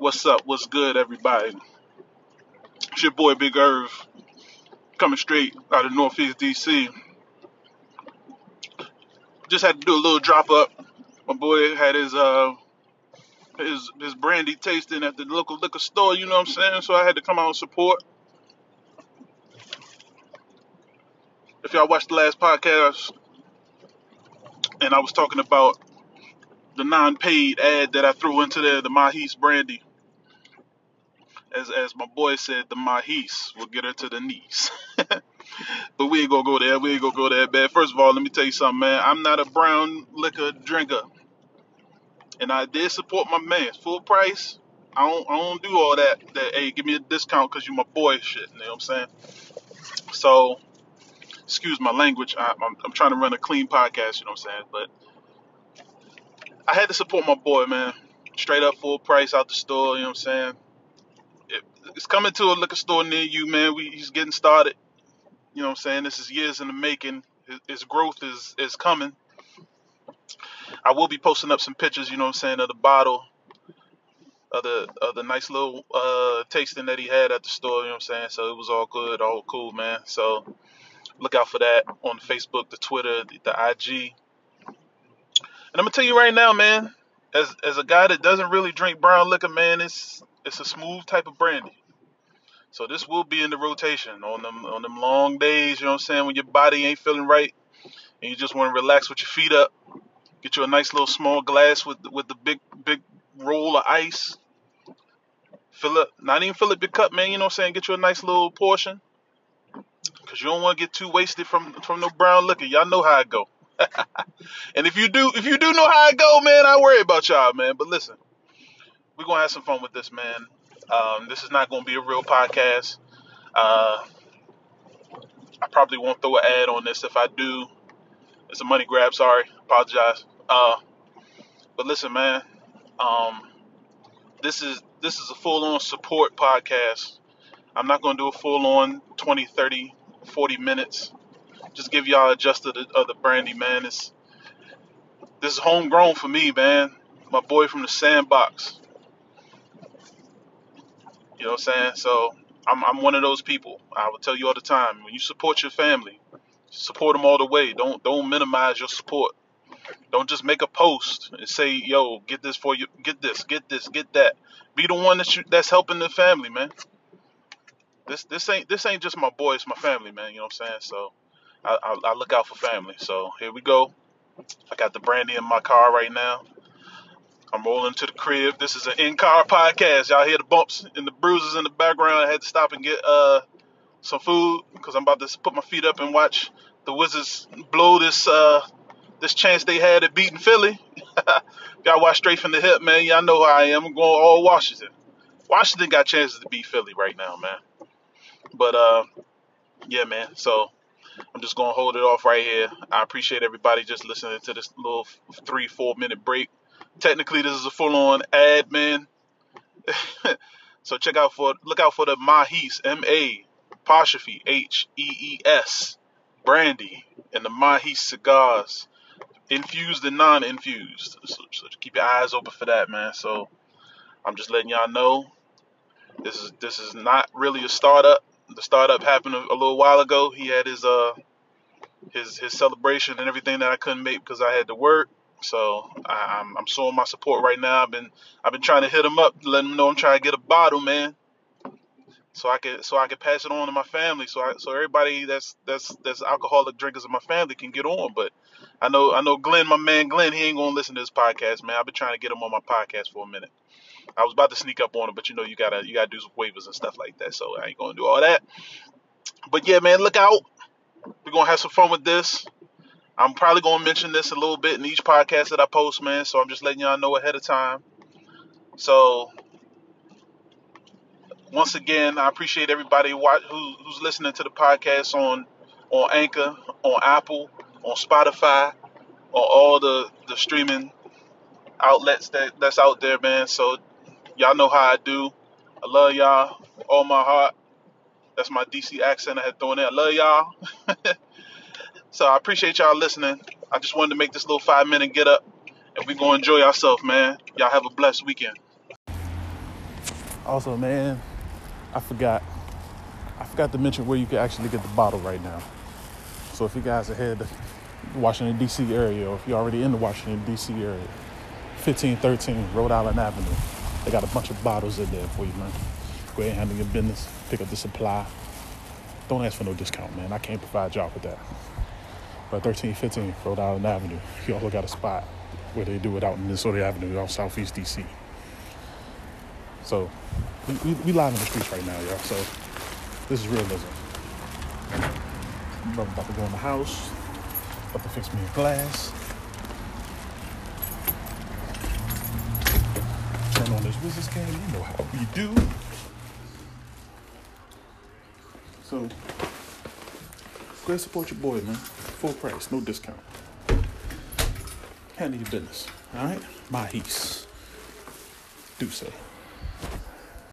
What's up? What's good, everybody? It's your boy Big Irv coming straight out of Northeast DC. Just had to do a little drop up. My boy had his uh his his brandy tasting at the local liquor store, you know what I'm saying? So I had to come out and support. If y'all watched the last podcast and I was talking about the non-paid ad that I threw into there, the Ma'Hees brandy. As as my boy said, the Ma'Hees will get her to the knees. but we ain't gonna go there. We ain't gonna go there, man. First of all, let me tell you something, man. I'm not a brown liquor drinker, and I did support my man full price. I don't I don't do all that. That hey, give me a discount because you're my boy shit. You know what I'm saying? So, excuse my language. I, I'm I'm trying to run a clean podcast. You know what I'm saying? But I had to support my boy, man. Straight up full price out the store. You know what I'm saying? It, it's coming to a liquor store near you, man. We he's getting started. You know what I'm saying? This is years in the making. His, his growth is is coming. I will be posting up some pictures. You know what I'm saying of the bottle, of the of the nice little uh, tasting that he had at the store. You know what I'm saying? So it was all good, all cool, man. So look out for that on Facebook, the Twitter, the, the IG. And I'm gonna tell you right now, man, as as a guy that doesn't really drink brown liquor, man, it's it's a smooth type of brandy. So this will be in the rotation on them on them long days, you know what I'm saying, when your body ain't feeling right and you just want to relax with your feet up. Get you a nice little small glass with with the big big roll of ice. Fill up, not even fill up your cup, man. You know what I'm saying? Get you a nice little portion, cause you don't want to get too wasted from from no brown liquor. Y'all know how it go. and if you do, if you do know how it go, man, I worry about y'all, man. But listen, we're gonna have some fun with this, man. Um, this is not gonna be a real podcast. Uh, I probably won't throw an ad on this. If I do, it's a money grab. Sorry, apologize. Uh, but listen, man. Um, this is this is a full on support podcast. I'm not gonna do a full on 20, 30, 40 minutes just give y'all a just of the, of the brandy, man. It's this is homegrown for me, man. My boy from the sandbox. You know what I'm saying? So I'm I'm one of those people. I will tell you all the time. When you support your family, support them all the way. Don't don't minimize your support. Don't just make a post and say, "Yo, get this for you. Get this. Get this. Get that." Be the one that you, that's helping the family, man. This this ain't this ain't just my boy. It's my family, man. You know what I'm saying? So I, I, I look out for family. So here we go. I got the brandy in my car right now. I'm rolling to the crib. This is an in-car podcast. Y'all hear the bumps and the bruises in the background. I had to stop and get uh some food because I'm about to put my feet up and watch the Wizards blow this uh this chance they had at beating Philly. Y'all watch straight from the hip, man. Y'all know how I am. I'm going all Washington. Washington got chances to beat Philly right now, man. But uh, yeah, man. So I'm just gonna hold it off right here. I appreciate everybody just listening to this little three, four minute break. Technically, this is a full on ad, man. so check out for look out for the Ma'Hees M A apostrophe H E E S brandy and the Ma'Hees cigars, infused and non-infused. So, so keep your eyes open for that, man. So I'm just letting y'all know this is this is not really a startup the startup happened a, a little while ago. He had his uh his his celebration and everything that I couldn't make because I had to work. So I'm I'm showing my support right now. I've been I've been trying to hit him up, let him know I'm trying to get a bottle, man. So I can so I can pass it on to my family. So I, so everybody that's that's that's alcoholic drinkers in my family can get on. But I know I know Glenn, my man Glenn, he ain't gonna listen to this podcast, man. I've been trying to get him on my podcast for a minute. I was about to sneak up on him, but you know you gotta you gotta do some waivers and stuff like that. So I ain't gonna do all that. But yeah, man, look out. We're gonna have some fun with this. I'm probably gonna mention this a little bit in each podcast that I post, man. So I'm just letting y'all know ahead of time. So once again, I appreciate everybody who, who's listening to the podcast on on Anchor, on Apple, on Spotify, on all the the streaming outlets that that's out there, man. So Y'all know how I do. I love y'all, all my heart. That's my DC accent I had thrown in. I love y'all. so I appreciate y'all listening. I just wanted to make this little five minute get up, and we gonna enjoy ourselves, man. Y'all have a blessed weekend. Also, man, I forgot. I forgot to mention where you can actually get the bottle right now. So if you guys are headed to Washington D.C. area, or if you're already in the Washington D.C. area, 1513 Rhode Island Avenue, they got a bunch of bottles in there for you, man. Go ahead and handle your business. Pick up the supply. Don't ask for no discount, man. I can't provide y'all with that. But 1315 Rhode Island Avenue, you also got a spot where they do it out in Minnesota Avenue, out Southeast DC. So we, we, we live in the streets right now, y'all. So this is realism. I'm about to go in the house, about to fix me a glass. Turn on this business game, you know how we do. So support your boy, man. Full price, no discount. Handle your business. Alright? Ma'Hees. Do say.